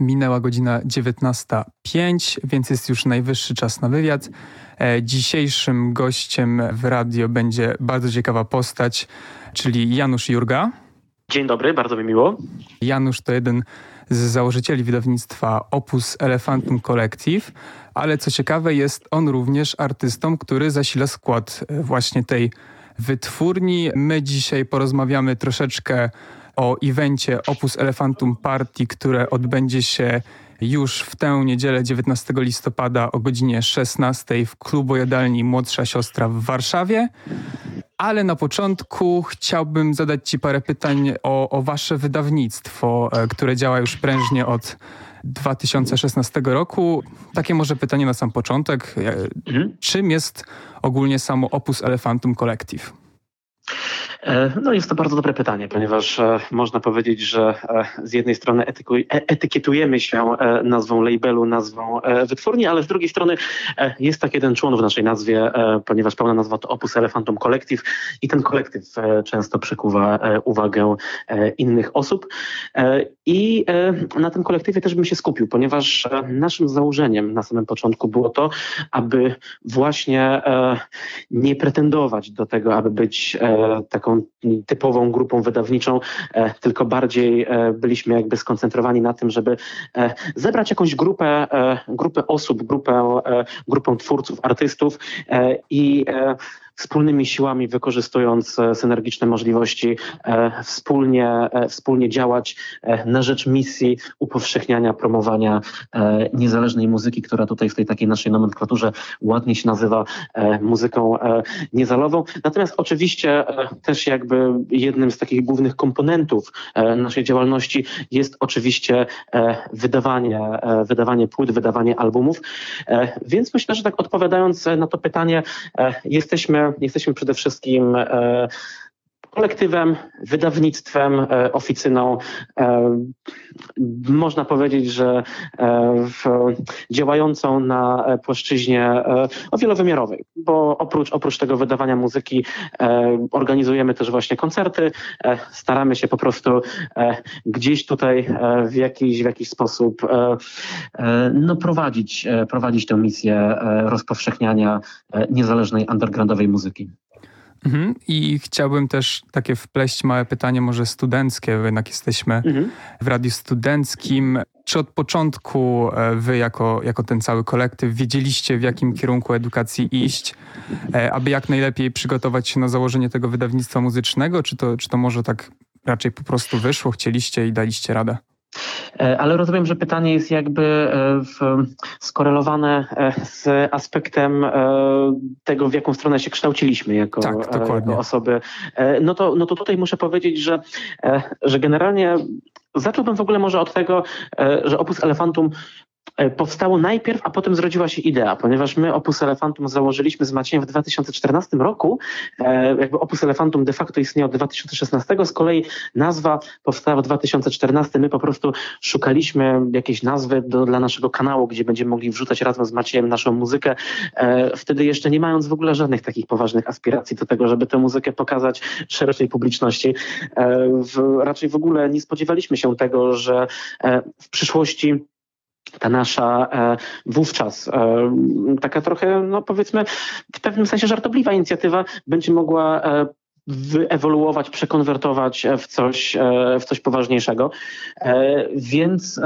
Minęła godzina 19.05, więc jest już najwyższy czas na wywiad. E, dzisiejszym gościem w radio będzie bardzo ciekawa postać, czyli Janusz Jurga. Dzień dobry, bardzo mi miło. Janusz to jeden z założycieli wydawnictwa Opus Elefantum Collective, ale co ciekawe jest on również artystą, który zasila skład e, właśnie tej wytwórni. My dzisiaj porozmawiamy troszeczkę o evencie Opus Elefantum Party, które odbędzie się już w tę niedzielę 19 listopada o godzinie 16 w klubu jadalni Młodsza Siostra w Warszawie. Ale na początku chciałbym zadać Ci parę pytań o, o Wasze wydawnictwo, e, które działa już prężnie od 2016 roku. Takie może pytanie na sam początek. E, mhm. Czym jest ogólnie samo Opus Elefantum Collective? E, no jest to bardzo dobre pytanie, ponieważ e, można powiedzieć, że e, z jednej strony etykietujemy się nazwą labelu, nazwą wytwórni, ale z drugiej strony jest tak jeden człon w naszej nazwie, ponieważ pełna nazwa to Opus Elefantum Collective i ten kolektyw często przykuwa uwagę innych osób. I na tym kolektywie też bym się skupił, ponieważ naszym założeniem na samym początku było to, aby właśnie nie pretendować do tego, aby być taką taką typową grupą wydawniczą, e, tylko bardziej e, byliśmy jakby skoncentrowani na tym, żeby e, zebrać jakąś grupę, grupę osób, grupę, grupę twórców, artystów i wspólnymi siłami, wykorzystując e, synergiczne możliwości, e, wspólnie, e, wspólnie działać na rzecz misji upowszechniania, promowania niezależnej muzyki, która tutaj w tej takiej naszej nomenklaturze ładnie się nazywa muzyką niezalową. Natomiast oczywiście też jakby jednym z takich głównych komponentów naszej działalności jest oczywiście wydawanie, wydawanie płyt, wydawanie albumów. Więc myślę, że tak odpowiadając na to pytanie, jesteśmy jesteśmy przede wszystkim e, kolektywem, wydawnictwem, e, oficyną. E, można powiedzieć, że działającą na płaszczyźnie o wielowymiarowej, bo oprócz, oprócz tego wydawania muzyki organizujemy też właśnie koncerty. Staramy się po prostu gdzieś tutaj w jakiś, w jakiś sposób no, prowadzić, prowadzić tę misję rozpowszechniania niezależnej undergroundowej muzyki. Mhm. I chciałbym też takie wpleść małe pytanie, może studenckie, bo jednak jesteśmy mhm. w radiu studenckim. Czy od początku e, wy, jako, jako ten cały kolektyw, wiedzieliście, w jakim kierunku edukacji iść, e, aby jak najlepiej przygotować się na założenie tego wydawnictwa muzycznego? Czy to, czy to może tak raczej po prostu wyszło, chcieliście i daliście radę? E, ale rozumiem, że pytanie jest jakby e, skorelowane e, z aspektem tego, w jaką stronę się kształciliśmy jako, tak, jako osoby. No to, no to tutaj muszę powiedzieć, że, że generalnie Zacząłbym w ogóle może od tego, że Opus Elefantum powstało najpierw, a potem zrodziła się idea, ponieważ my Opus Elefantum założyliśmy z Maciejem w 2014 roku. E, jakby Opus Elefantum de facto istnieje od 2016, z kolei nazwa powstała w 2014. My po prostu szukaliśmy jakiejś nazwy do, dla naszego kanału, gdzie będziemy mogli wrzucać razem z Maciejem naszą muzykę. E, wtedy jeszcze nie mając w ogóle żadnych takich poważnych aspiracji do tego, żeby tę muzykę pokazać szerszej publiczności. Raczej w ogóle nie spodziewaliśmy się tego, że w przyszłości ta nasza e, wówczas e, taka trochę, no powiedzmy, w pewnym sensie żartobliwa inicjatywa będzie mogła e, wyewoluować, przekonwertować w coś, w coś poważniejszego. Więc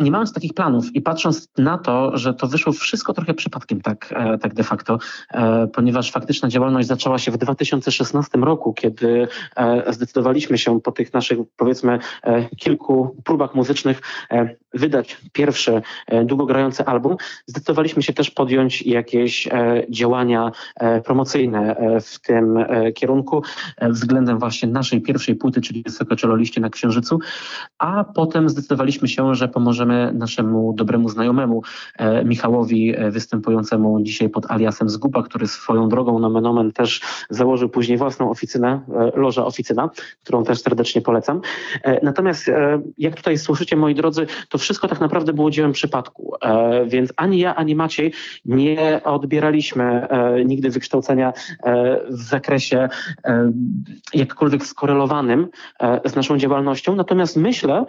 nie mając takich planów i patrząc na to, że to wyszło wszystko trochę przypadkiem tak, tak de facto, ponieważ faktyczna działalność zaczęła się w 2016 roku, kiedy zdecydowaliśmy się po tych naszych powiedzmy kilku próbach muzycznych wydać pierwszy e, długogrający album, zdecydowaliśmy się też podjąć jakieś e, działania e, promocyjne w tym kierunku względem właśnie naszej pierwszej płyty, czyli Wysokoczelo Liście na Księżycu, a potem zdecydowaliśmy się, że pomożemy naszemu dobremu znajomemu Michałowi występującemu dzisiaj pod aliasem Zguba, który swoją drogą nomen omen też założył później własną oficynę, Loża Oficyna, którą też serdecznie polecam. Natomiast jak tutaj słyszycie moi drodzy, to wszystko tak naprawdę było dziełem przypadku, e, więc ani ja, ani Maciej nie odbieraliśmy e, nigdy wykształcenia e, w zakresie jakkolwiek skorelowanym z naszą działalnością. Natomiast myślę,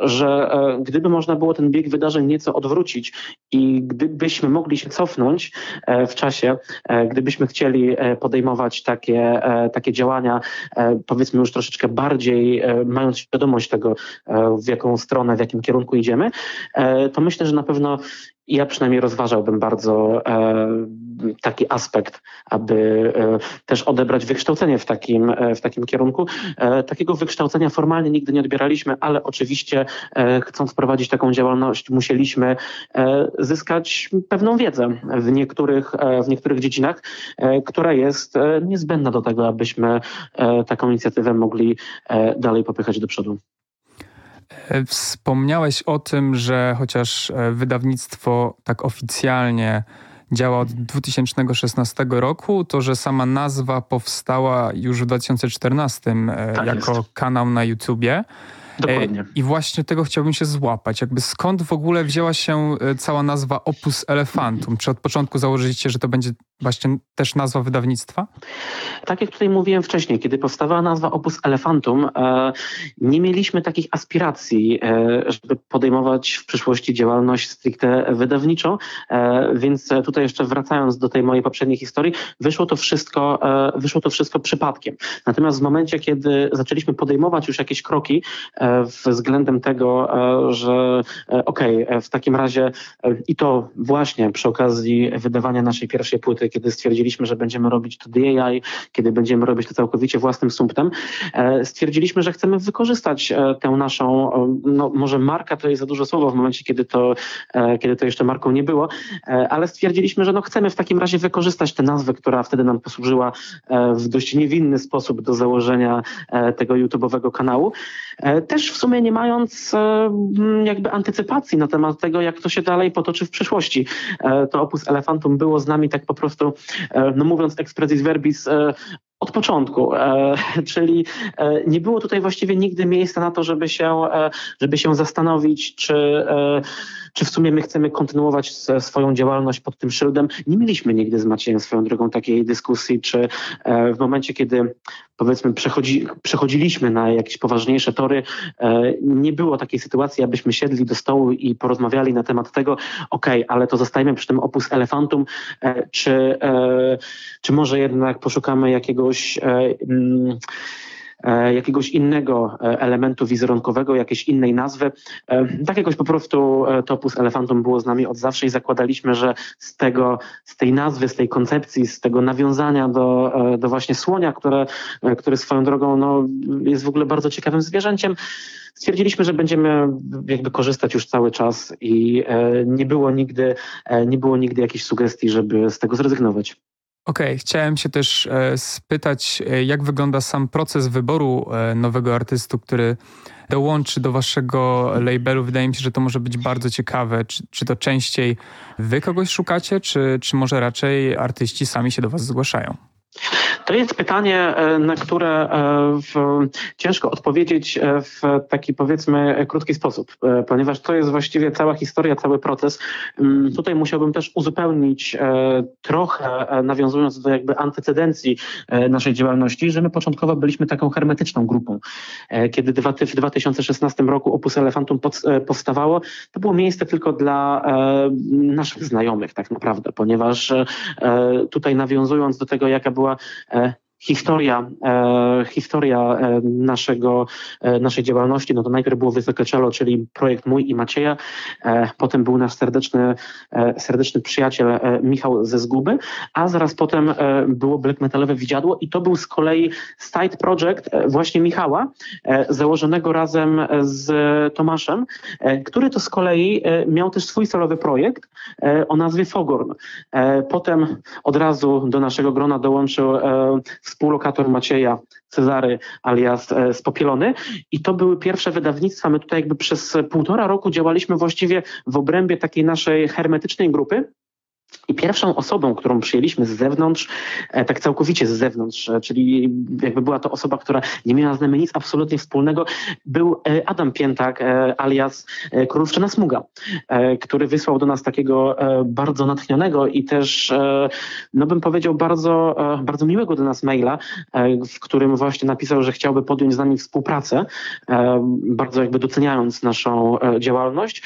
że gdyby można było ten bieg wydarzeń nieco odwrócić i gdybyśmy mogli się cofnąć w czasie, gdybyśmy chcieli podejmować takie, takie działania, powiedzmy już troszeczkę bardziej mając świadomość tego, w jaką stronę, w jakim kierunku idziemy, to myślę, że na pewno ja przynajmniej rozważałbym bardzo e, taki aspekt, aby e, też odebrać wykształcenie w takim, e, w takim kierunku. E, takiego wykształcenia formalnie nigdy nie odbieraliśmy, ale oczywiście e, chcąc prowadzić taką działalność, musieliśmy e, zyskać pewną wiedzę w niektórych, w niektórych dziedzinach, która jest niezbędna do tego, abyśmy taką inicjatywę mogli dalej popychać do przodu. E, wspomniałeś o tym, że chociaż e, wydawnictwo tak oficjalnie działa od 2016 roku, to że sama nazwa powstała już w 2014 e, tak jako jest. kanał na YouTubie. Dokładnie. I właśnie tego chciałbym się złapać. Jakby skąd w ogóle wzięła się cała nazwa Opus Elefantum? Czy od początku założyliście, że to będzie właśnie też nazwa wydawnictwa? Tak jak tutaj mówiłem wcześniej, kiedy powstawała nazwa Opus Elefantum, e, nie mieliśmy takich aspiracji, e, żeby podejmować w przyszłości działalność stricte wydawniczą, e, więc tutaj jeszcze wracając do tej mojej poprzedniej historii, wyszło to wszystko, wyszło to wszystko przypadkiem. Natomiast w momencie, kiedy zaczęliśmy podejmować już jakieś kroki względem tego, że okej, okay, w takim razie i to właśnie przy okazji wydawania naszej pierwszej płyty, kiedy stwierdziliśmy, że będziemy robić to DAI, kiedy będziemy robić to całkowicie własnym sumptem, e, stwierdziliśmy, że chcemy wykorzystać e, tę naszą, no może marka to jest za dużo słowo w momencie, kiedy to, e, kiedy to jeszcze marką nie było, ale stwierdziliśmy, że no chcemy w takim razie wykorzystać tę nazwę, która wtedy nam posłużyła w dość niewinny sposób do założenia tego YouTube'owego kanału. Też w sumie nie mając jakby antycypacji na temat tego, jak to się dalej potoczy w przyszłości. To Opus Elefantum było z nami tak po prostu e, no mówiąc expressis verbis, e, od początku, e, czyli nie było tutaj właściwie nigdy miejsca na to, żeby się, żeby się zastanowić, czy czy w sumie my chcemy kontynuować swoją działalność pod tym szyldem. Nie mieliśmy nigdy z Maciejem swoją drogą takiej dyskusji, czy w momencie, kiedy powiedzmy przechodzi, przechodziliśmy na jakieś poważniejsze tory, nie było takiej sytuacji, abyśmy siedli do stołu i porozmawiali na temat tego, ok, ale to zostajemy przy tym opus elefantum, czy, czy może jednak poszukamy jakiegoś mm, E, jakiegoś innego e, elementu wizerunkowego, jakiejś innej nazwy. E, tak jakoś po prostu Topus Elefantum było z nami od zawsze i zakładaliśmy, że z tego, z tej nazwy, z tej koncepcji, z tego nawiązania do, do właśnie słonia, które, który swoją drogą no, jest w ogóle bardzo ciekawym zwierzęciem, stwierdziliśmy, że będziemy jakby korzystać już cały czas i nie było nigdy, nie było nigdy jakiejś sugestii, żeby z tego zrezygnować. Okej, okay. chciałem się też e, spytać, e, jak wygląda sam proces wyboru e, nowego artystu, który dołączy do waszego labelu. Wydaje mi się, że to może być bardzo ciekawe. Czy, czy to częściej wy kogoś szukacie, czy, czy może raczej artyści sami się do was zgłaszają? To jest pytanie, e, na które e, w, ciężko odpowiedzieć e, w taki powiedzmy krótki sposób, ponieważ to jest właściwie cała historia, cały proces. Mm, tutaj musiałbym też uzupełnić trochę, nawiązując do jakby antecedencji naszej działalności, że my początkowo byliśmy taką hermetyczną grupą. Kiedy w 2016 roku Opus Elefantum powstawało, to było miejsce tylko dla naszych znajomych tak naprawdę, ponieważ tutaj nawiązując do tego, jaka była była e, historia, e, historia e, naszego, e, naszej działalności, no to najpierw było Wysokie Czelo, czyli projekt mój i Macieja, e, potem był nasz serdeczny, e, serdeczny przyjaciel e, Michał ze Zguby, a zaraz potem było Black Metalowe Widziadło i to był z kolei side project właśnie Michała, założonego razem z Tomaszem, który to z kolei miał też swój solowy projekt o nazwie Fogorn. Potem od razu do naszego grona dołączył współlokator Macieja, Cezary alias e, Spopielony i to były pierwsze wydawnictwa. My tutaj jakby przez półtora roku działaliśmy właściwie w obrębie takiej naszej hermetycznej grupy, I pierwszą osobą, którą przyjęliśmy z zewnątrz, e, tak całkowicie z zewnątrz, e, czyli jakby była to osoba, która nie miała z nami nic absolutnie wspólnego, był e, Adam Piętak, alias Królewczyna Smuga, który wysłał do nas takiego bardzo natchnionego i też, no bym powiedział, bardzo, bardzo miłego do nas maila, w którym właśnie napisał, że chciałby podjąć z nami współpracę, bardzo jakby doceniając naszą działalność.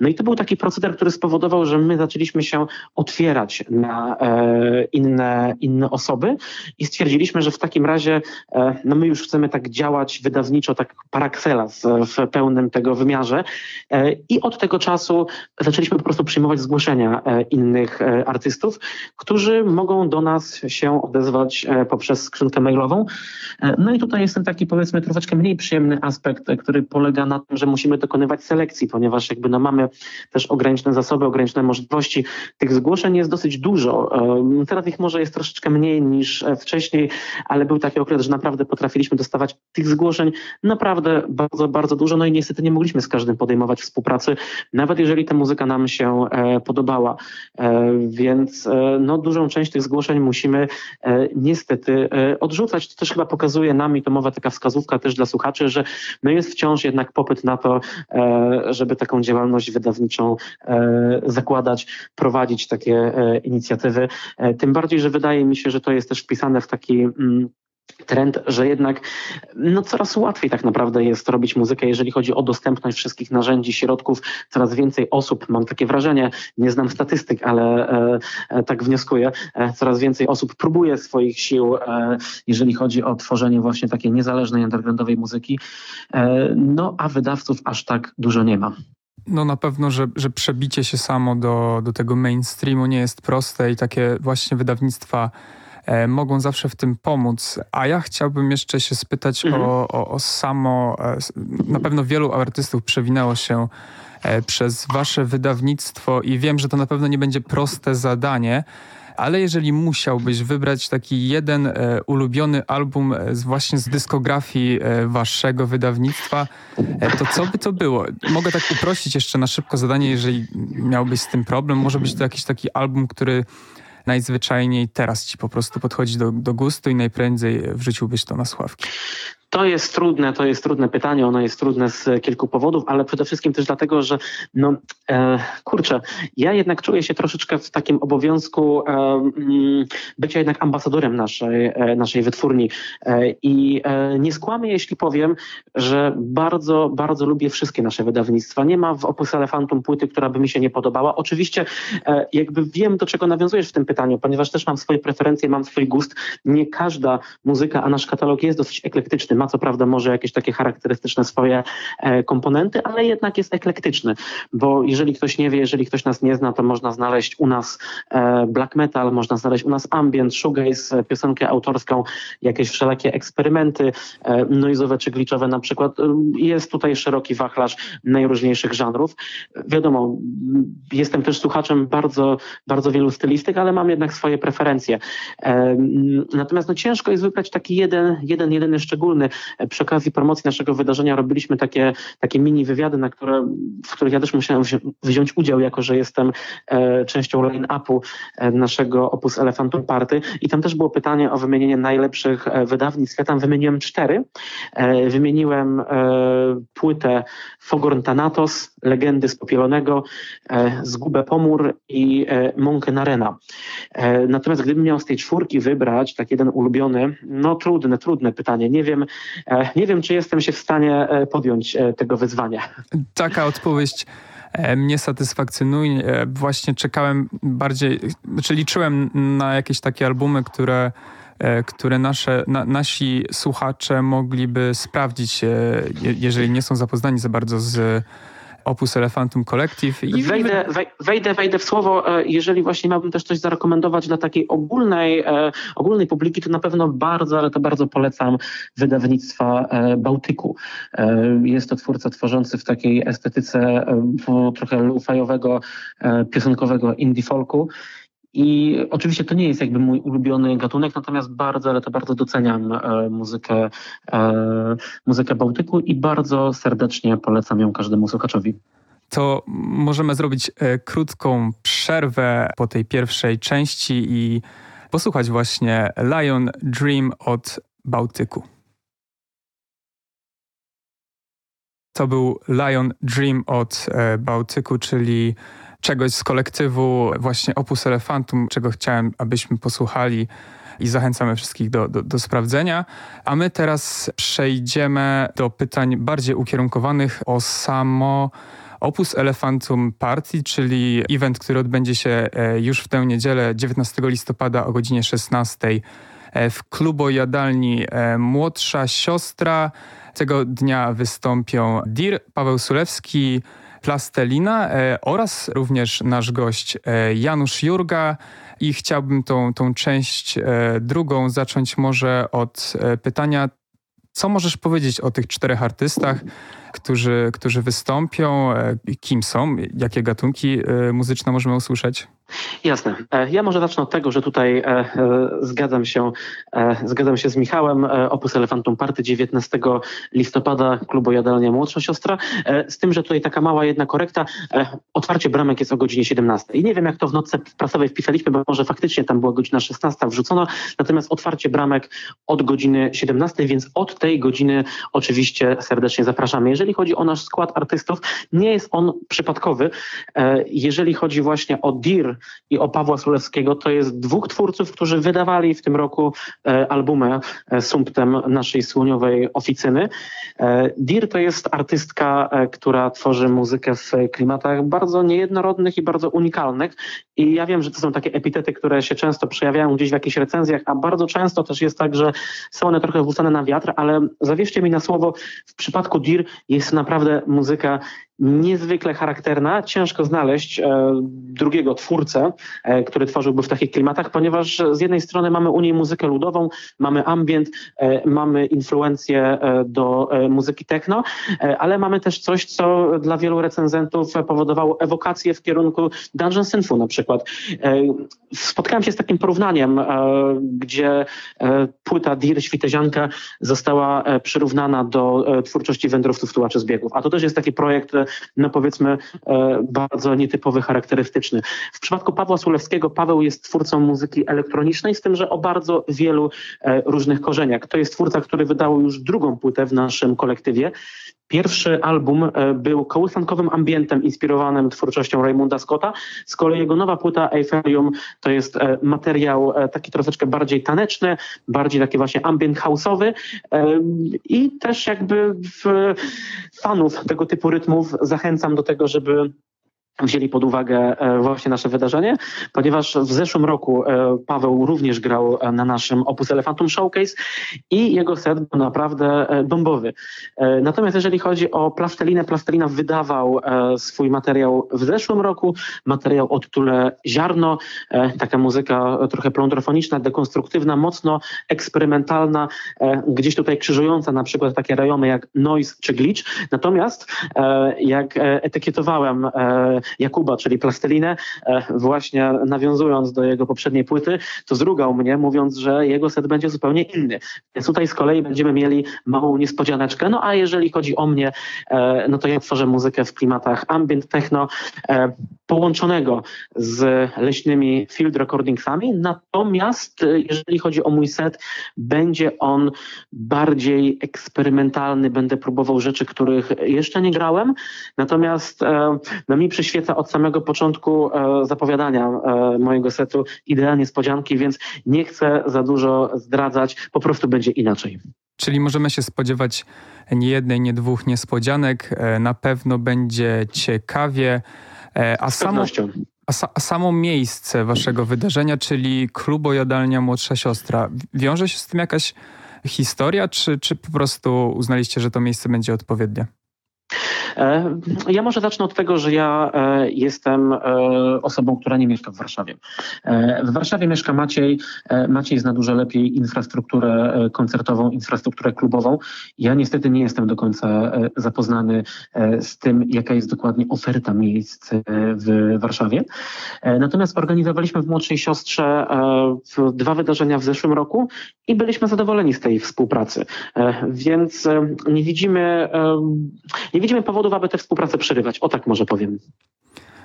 No i to był taki proceder, który spowodował, że my zaczęliśmy się otwierać na e, inne, inne osoby. I stwierdziliśmy, że w takim razie e, no my już chcemy tak działać wydawniczo, tak paraxelas w pełnym tego wymiarze. E, i od tego czasu zaczęliśmy po prostu przyjmować zgłoszenia innych artystów, którzy mogą do nas się odezwać poprzez skrzynkę mailową. No i tutaj jest ten taki powiedzmy troszeczkę mniej przyjemny aspekt, który polega na tym, że musimy dokonywać selekcji, ponieważ jakby no mamy też ograniczone zasoby, ograniczone możliwości tych zgłoszeń jest dosyć dużo. Teraz ich może jest troszeczkę mniej niż e, wcześniej, ale był taki okres, że naprawdę potrafiliśmy dostawać tych zgłoszeń naprawdę bardzo, bardzo dużo. No i niestety nie mogliśmy z każdym podejmować współpracy, nawet jeżeli ta muzyka nam się e, podobała. E, więc no, dużą część tych zgłoszeń musimy niestety odrzucać. To też chyba pokazuje nam i to mowa taka wskazówka też dla słuchaczy, że no jest wciąż jednak popyt na to, żeby taką działalność wydawniczą zakładać, prowadzić takie e, inicjatywy. E, tym bardziej, że wydaje mi się, że to jest też wpisane w taki mm, trend, że jednak no, coraz łatwiej tak naprawdę jest robić muzykę, jeżeli chodzi o dostępność wszystkich narzędzi, środków. Coraz więcej osób, mam takie wrażenie, nie znam statystyk, ale e, e, tak wnioskuję, e, coraz więcej osób próbuje swoich sił, e, jeżeli chodzi o tworzenie właśnie takiej niezależnej, undergroundowej muzyki, no a wydawców aż tak dużo nie ma. No na pewno, że, że przebicie się samo do, do tego mainstreamu nie jest proste i takie właśnie wydawnictwa e, mogą zawsze w tym pomóc. A ja chciałbym jeszcze się spytać mhm. o, o, o, samo, e, na pewno wielu artystów przewinęło się e, przez wasze wydawnictwo i wiem, że to na pewno nie będzie proste zadanie, ale jeżeli musiałbyś wybrać taki jeden e, ulubiony album e, z, właśnie z dyskografii e, waszego wydawnictwa, e, to co by to było? Mogę tak uprościć jeszcze na szybko zadanie, jeżeli miałbyś z tym problem. Może być to jakiś taki album, który najzwyczajniej teraz ci po prostu podchodzi do, do gustu i najprędzej wrzuciłbyś to na sławki? To jest trudne, to jest trudne pytanie, ono jest trudne z kilku powodów, ale przede wszystkim też dlatego, że no e, kurczę, ja jednak czuję się troszeczkę w takim obowiązku e, mm, bycia jednak ambasadorem naszej, e, naszej wytwórni e, i e, nie skłamię, jeśli powiem, że bardzo, bardzo lubię wszystkie nasze wydawnictwa. Nie ma w Opus Elefantum płyty, która by mi się nie podobała. Oczywiście e, jakby wiem, do czego nawiązujesz w tym pytaniu, ponieważ też mam swoje preferencje, mam swój gust. Nie każda muzyka, a nasz katalog jest dosyć eklektyczny ma co prawda może jakieś takie charakterystyczne swoje e, komponenty, ale jednak jest eklektyczny, bo jeżeli ktoś nie wie, jeżeli ktoś nas nie zna, to można znaleźć u nas e, black metal, można znaleźć u nas ambient, shoegaze, piosenkę autorską, jakieś wszelakie eksperymenty e, noizowe czy glitchowe na przykład. Jest tutaj szeroki wachlarz najróżniejszych żanrów. Wiadomo, jestem też słuchaczem bardzo, bardzo wielu stylistyk, ale mam jednak swoje preferencje. Natomiast no, ciężko jest wybrać taki jeden, jeden, jedyny szczególny. Przy okazji promocji naszego wydarzenia robiliśmy takie, takie mini wywiady, na które, w których ja też musiałem wziąć udział, jako że jestem e, częścią line-upu e, naszego Opus Elefantum Party i tam też było pytanie o wymienienie najlepszych e, wydawnictw. Ja tam wymieniłem cztery. Wymieniłem płytę Fogorn Thanatos, Legendy z Popielonego, e, Zgubę Pomór i e, Monkę Narena. natomiast gdybym miał z tej czwórki wybrać tak jeden ulubiony, no trudne, trudne pytanie. Nie wiem, E, nie wiem, czy jestem się w stanie e, podjąć e, tego wyzwania. Taka odpowiedź mnie satysfakcjonuje. Właśnie czekałem bardziej, znaczy liczyłem na jakieś takie albumy, które które nasze, na, nasi słuchacze mogliby sprawdzić, jeżeli nie są zapoznani za bardzo z Opus Elefantum Collective. I... Wejdę, wejdę, wejdę w słowo, e, jeżeli właśnie miałbym też coś zarekomendować dla takiej ogólnej, e, ogólnej publiki, to na pewno bardzo, ale to bardzo polecam wydawnictwa e, Bałtyku. Jest to twórca tworzący w takiej estetyce trochę lufajowego, piosenkowego indie folku. I oczywiście to nie jest jakby mój ulubiony gatunek, natomiast bardzo, ale to bardzo doceniam e, muzykę, e, muzykę Bałtyku i bardzo serdecznie polecam ją każdemu słuchaczowi. to możemy zrobić e, krótką przerwę po tej pierwszej części i posłuchać właśnie Lion Dream od Bałtyku. To był Lion Dream od Bałtyku, czyli czegoś z kolektywu właśnie Opus Elefantum, czego chciałem, abyśmy posłuchali i zachęcamy wszystkich do, do, do, sprawdzenia. A my teraz przejdziemy do pytań bardziej ukierunkowanych o samo Opus Elefantum Party, czyli event, który odbędzie się e, już w tę niedzielę 19 listopada o godzinie 16 e, w klubo jadalni e, Młodsza Siostra. Tego dnia wystąpią Dir, Paweł Sulewski, Plastelina oraz również nasz gość Janusz Jurga. I chciałbym tą, tą część drugą zacząć może od pytania, co możesz powiedzieć o tych czterech artystach? którzy, którzy wystąpią, e, kim są, jakie gatunki e, muzyczne możemy usłyszeć? Jasne. E, ja może zacznę od tego, że tutaj zgadzam się, zgadzam się z Michałem. Opus Elefantum Party 19 listopada klubu Jadalnia Młodsza Siostra. Z tym, że tutaj taka mała jedna korekta. Otwarcie bramek jest o godzinie 17. I nie wiem, jak to w nocce prasowej wpisaliśmy, bo może faktycznie tam była godzina 16 wrzucona. Natomiast otwarcie bramek od godziny 17, więc od tej godziny oczywiście serdecznie zapraszamy. Jeżeli chodzi o nasz skład artystów, nie jest on przypadkowy. E, jeżeli chodzi właśnie o DIR i o Pawła Sulewskiego, to jest dwóch twórców, którzy wydawali w tym roku e, albumy e, sumptem naszej słoniowej oficyny. DIR to jest artystka, która tworzy muzykę w klimatach bardzo niejednorodnych i bardzo unikalnych. I ja wiem, że to są takie epitety, które się często przejawiają gdzieś w jakichś recenzjach, a bardzo często też jest tak, że są one trochę wrzucane na wiatr, ale zawierzcie mi na słowo, w przypadku DIR jest naprawdę muzyka niezwykle charakterna. Ciężko znaleźć e, drugiego twórcę, e, który tworzyłby w takich klimatach, ponieważ z jednej strony mamy u niej muzykę ludową, mamy ambient, e, mamy influencję do muzyki techno, ale mamy też coś, co dla wielu recenzentów powodowało ewokację w kierunku Dungeon Synfu na przykład. Spotkałem się z takim porównaniem, gdzie płyta Dir Świtezianka została przyrównana do twórczości wędrowców tułaczy zbiegów. A to też jest taki projekt no powiedzmy e, bardzo nietypowy, charakterystyczny. W przypadku Pawła Sulewskiego, Paweł jest twórcą muzyki elektronicznej, z tym, że o bardzo wielu e, różnych korzeniach. To jest twórca, który wydał już drugą płytę w naszym kolektywie. Pierwszy album e, był kołysankowym ambientem inspirowanym twórczością Raymunda Scotta. Z kolei jego nowa płyta Eifelium to jest materiał taki troszeczkę bardziej taneczny, bardziej taki właśnie ambient house'owy i też jakby fanów tego typu rytmów zachęcam do tego, żeby wzięli pod uwagę e, właśnie nasze wydarzenie, ponieważ w zeszłym roku e, Paweł również grał e, na naszym Opus Elefantum Showcase i jego set był naprawdę bombowy. Natomiast jeżeli chodzi o Plastelinę, Plastelina wydawał swój materiał w zeszłym roku, materiał o tytule Ziarno, taka muzyka trochę plądrofoniczna, dekonstruktywna, mocno eksperymentalna, gdzieś tutaj krzyżująca na przykład takie rejony jak noise czy glitch. Natomiast jak etykietowałem Jakuba, czyli Plastelinę, e, właśnie nawiązując do jego poprzedniej płyty, to zrugał mnie, mówiąc, że jego set będzie zupełnie inny. Więc tutaj z kolei będziemy mieli małą niespodzianeczkę. No a jeżeli chodzi o mnie, e, no to ja tworzę muzykę w klimatach ambient techno e, połączonego z leśnymi field recordingsami. Natomiast jeżeli chodzi o mój set, będzie on bardziej eksperymentalny. Będę próbował rzeczy, których jeszcze nie grałem. Natomiast no mi przyświeca przyświeca od samego początku e, zapowiadania e, mojego setu idealnie niespodzianki, więc nie chcę za dużo zdradzać, po prostu będzie inaczej. Czyli możemy się spodziewać nie jednej, nie dwóch niespodzianek. E, na pewno będzie ciekawie. A samo, a, a, samo miejsce waszego wydarzenia, czyli klubojadalnia Młodsza Siostra, wiąże się z tym jakaś historia, czy, czy po prostu uznaliście, że to miejsce będzie odpowiednie? E, ja może zacznę od tego, że ja e, jestem e, osobą, która nie mieszka w Warszawie. W Warszawie mieszka Maciej. Maciej zna dużo lepiej infrastrukturę koncertową, infrastrukturę klubową. Ja niestety nie jestem do końca zapoznany z tym, jaka jest dokładnie oferta miejsc w Warszawie. Natomiast organizowaliśmy w Młodszej Siostrze dwa wydarzenia w zeszłym roku i byliśmy zadowoleni z tej współpracy. Więc nie widzimy, nie widzimy powodu, powodów, aby tę współpracę przerywać. O tak może powiem.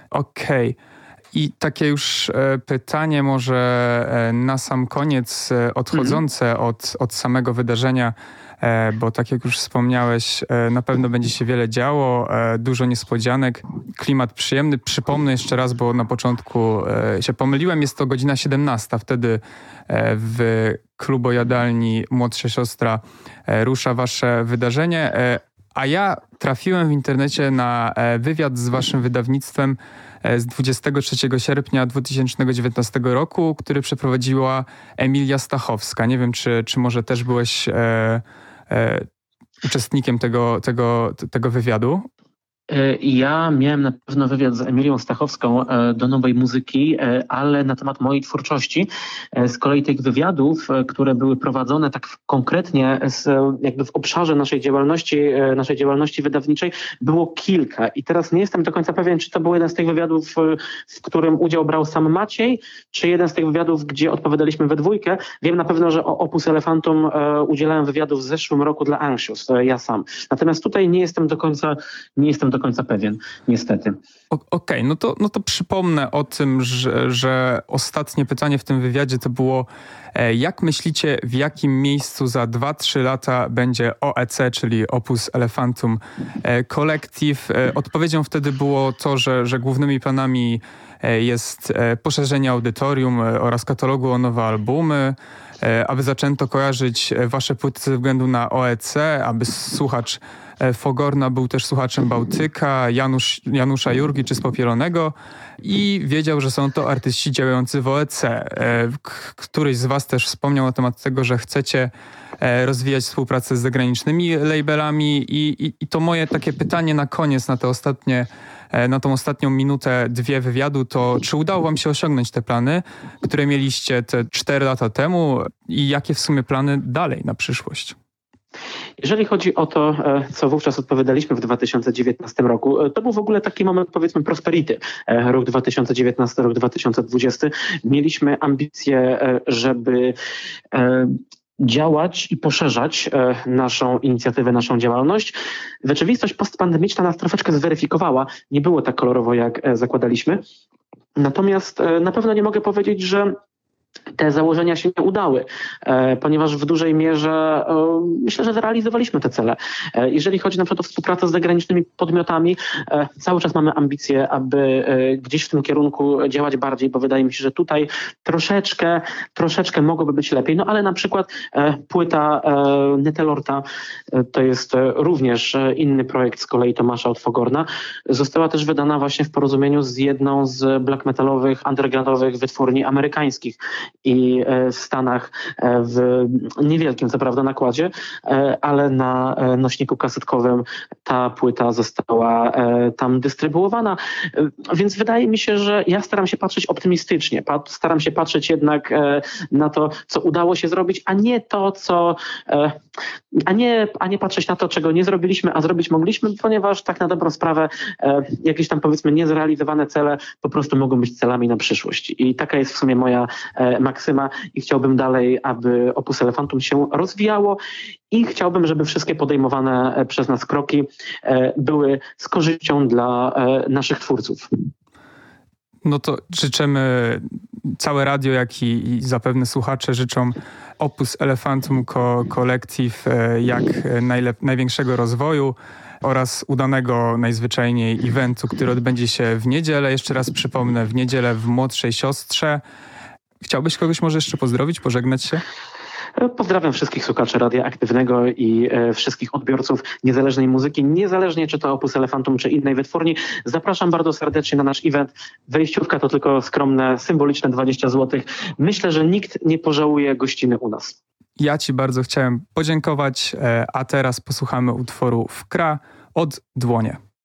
Okej. Okay. I takie już e, pytanie może e, na sam koniec, e, odchodzące mhm. od, od samego wydarzenia, bo tak jak już wspomniałeś, na pewno będzie się wiele działo, dużo niespodzianek, klimat przyjemny. Przypomnę jeszcze raz, bo na początku się pomyliłem, jest to godzina 17, wtedy w klubojadalni Młodsza Siostra rusza wasze wydarzenie, a ja trafiłem w internecie na wywiad z waszym wydawnictwem E, z 23 sierpnia 2019 roku, który przeprowadziła Emilia Stachowska. Nie wiem, czy, czy może też byłeś e, e, uczestnikiem tego, tego, tego wywiadu. E, ja miałem na pewno wywiad z Emilią Stachowską e, do nowej muzyki, e, ale na temat mojej twórczości. Z kolei tych wywiadów, które były prowadzone tak konkretnie z, jakby w obszarze naszej działalności, naszej działalności wydawniczej było kilka. I teraz nie jestem do końca pewien, czy to był jeden z tych wywiadów, w którym udział brał sam Maciej, czy jeden z tych wywiadów, gdzie odpowiadaliśmy we dwójkę. Wiem na pewno, że o Opus Elefantum udzielałem wywiadów w zeszłym roku dla Anxious, ja sam. Natomiast tutaj nie jestem do końca, nie jestem do do końca pewien, niestety. Okej, okay, no, to, no to przypomnę o tym, że, że ostatnie pytanie w tym wywiadzie to było jak myślicie, w jakim miejscu za 2-3 lata będzie OEC, czyli Opus Elefantum e, Collective? E, odpowiedzią wtedy było to, że, że głównymi planami jest poszerzenie audytorium oraz katalogu o nowe albumy, aby zaczęto kojarzyć wasze płyty ze względu na OEC, aby słuchacz E, Fogorna był też słuchaczem Bałtyka, Janusz, Janusza Jurgi czy Spopielonego i wiedział, że są to artyści działający w OEC. E, któryś z was też wspomniał na temat tego, że chcecie e, rozwijać współpracę z zagranicznymi labelami i, i, i to moje takie pytanie na koniec, na te ostatnie na tą ostatnią minutę, dwie wywiadu, to czy udało wam się osiągnąć te plany, które mieliście te cztery lata temu i jakie w sumie plany dalej na przyszłość? Jeżeli chodzi o to, e, co wówczas odpowiadaliśmy w 2019 roku, e, to był w ogóle taki moment, powiedzmy, prosperity. E, rok 2019, rok 2020. Mieliśmy ambicje, żeby działać i poszerzać naszą inicjatywę, naszą działalność. Rzeczywistość postpandemiczna nas troszeczkę zweryfikowała. Nie było tak kolorowo, jak zakładaliśmy. Natomiast na pewno nie mogę powiedzieć, że te założenia się nie udały, e, ponieważ w dużej mierze e, myślę, że zrealizowaliśmy te cele. E, jeżeli chodzi na przykład o współpracę z zagranicznymi podmiotami, cały czas mamy ambicje, aby gdzieś w tym kierunku działać bardziej, bo wydaje mi się, że tutaj troszeczkę, troszeczkę mogłoby być lepiej. No ale na przykład płyta Netelorta, to jest również inny projekt z kolei Tomasza Otwogorna, została też wydana właśnie w porozumieniu z jedną z black metalowych, undergroundowych wytwórni amerykańskich i e, Stanach e, w niewielkim co prawda nakładzie, e, ale na nośniku kasetkowym ta płyta została tam dystrybuowana. Więc wydaje mi się, że ja staram się patrzeć optymistycznie. Staram się patrzeć jednak na to, co udało się zrobić, a nie to, co a nie, a nie patrzeć na to, czego nie zrobiliśmy, a zrobić mogliśmy, ponieważ tak na dobrą sprawę jakieś tam powiedzmy niezrealizowane cele po prostu mogą być celami na przyszłość. I taka jest w sumie moja maksyma i chciałbym dalej, aby Opus Elefantum się rozwijało i chciałbym, żeby wszystkie podejmowane e, przez nas kroki e, były z korzyścią dla e, naszych twórców. No to życzymy, całe radio, jak i, i zapewne słuchacze życzą Opus Elefantum Co Collective jak najlep- największego rozwoju oraz udanego najzwyczajniej eventu, który odbędzie się w niedzielę. Jeszcze raz przypomnę, w niedzielę w Młodszej Siostrze. Chciałbyś kogoś może jeszcze pozdrowić, pożegnać się? Pozdrawiam wszystkich słuchaczy Radia Aktywnego i e, wszystkich odbiorców niezależnej muzyki, niezależnie czy to Opus Elefantum, czy innej wytwórni. Zapraszam bardzo serdecznie na nasz event. Wejściówka to tylko skromne, symboliczne 20 zł. Myślę, że nikt nie pożałuje gościny u nas. Ja Ci bardzo chciałem podziękować, e, a teraz posłuchamy utworu Wkra od Dłonie.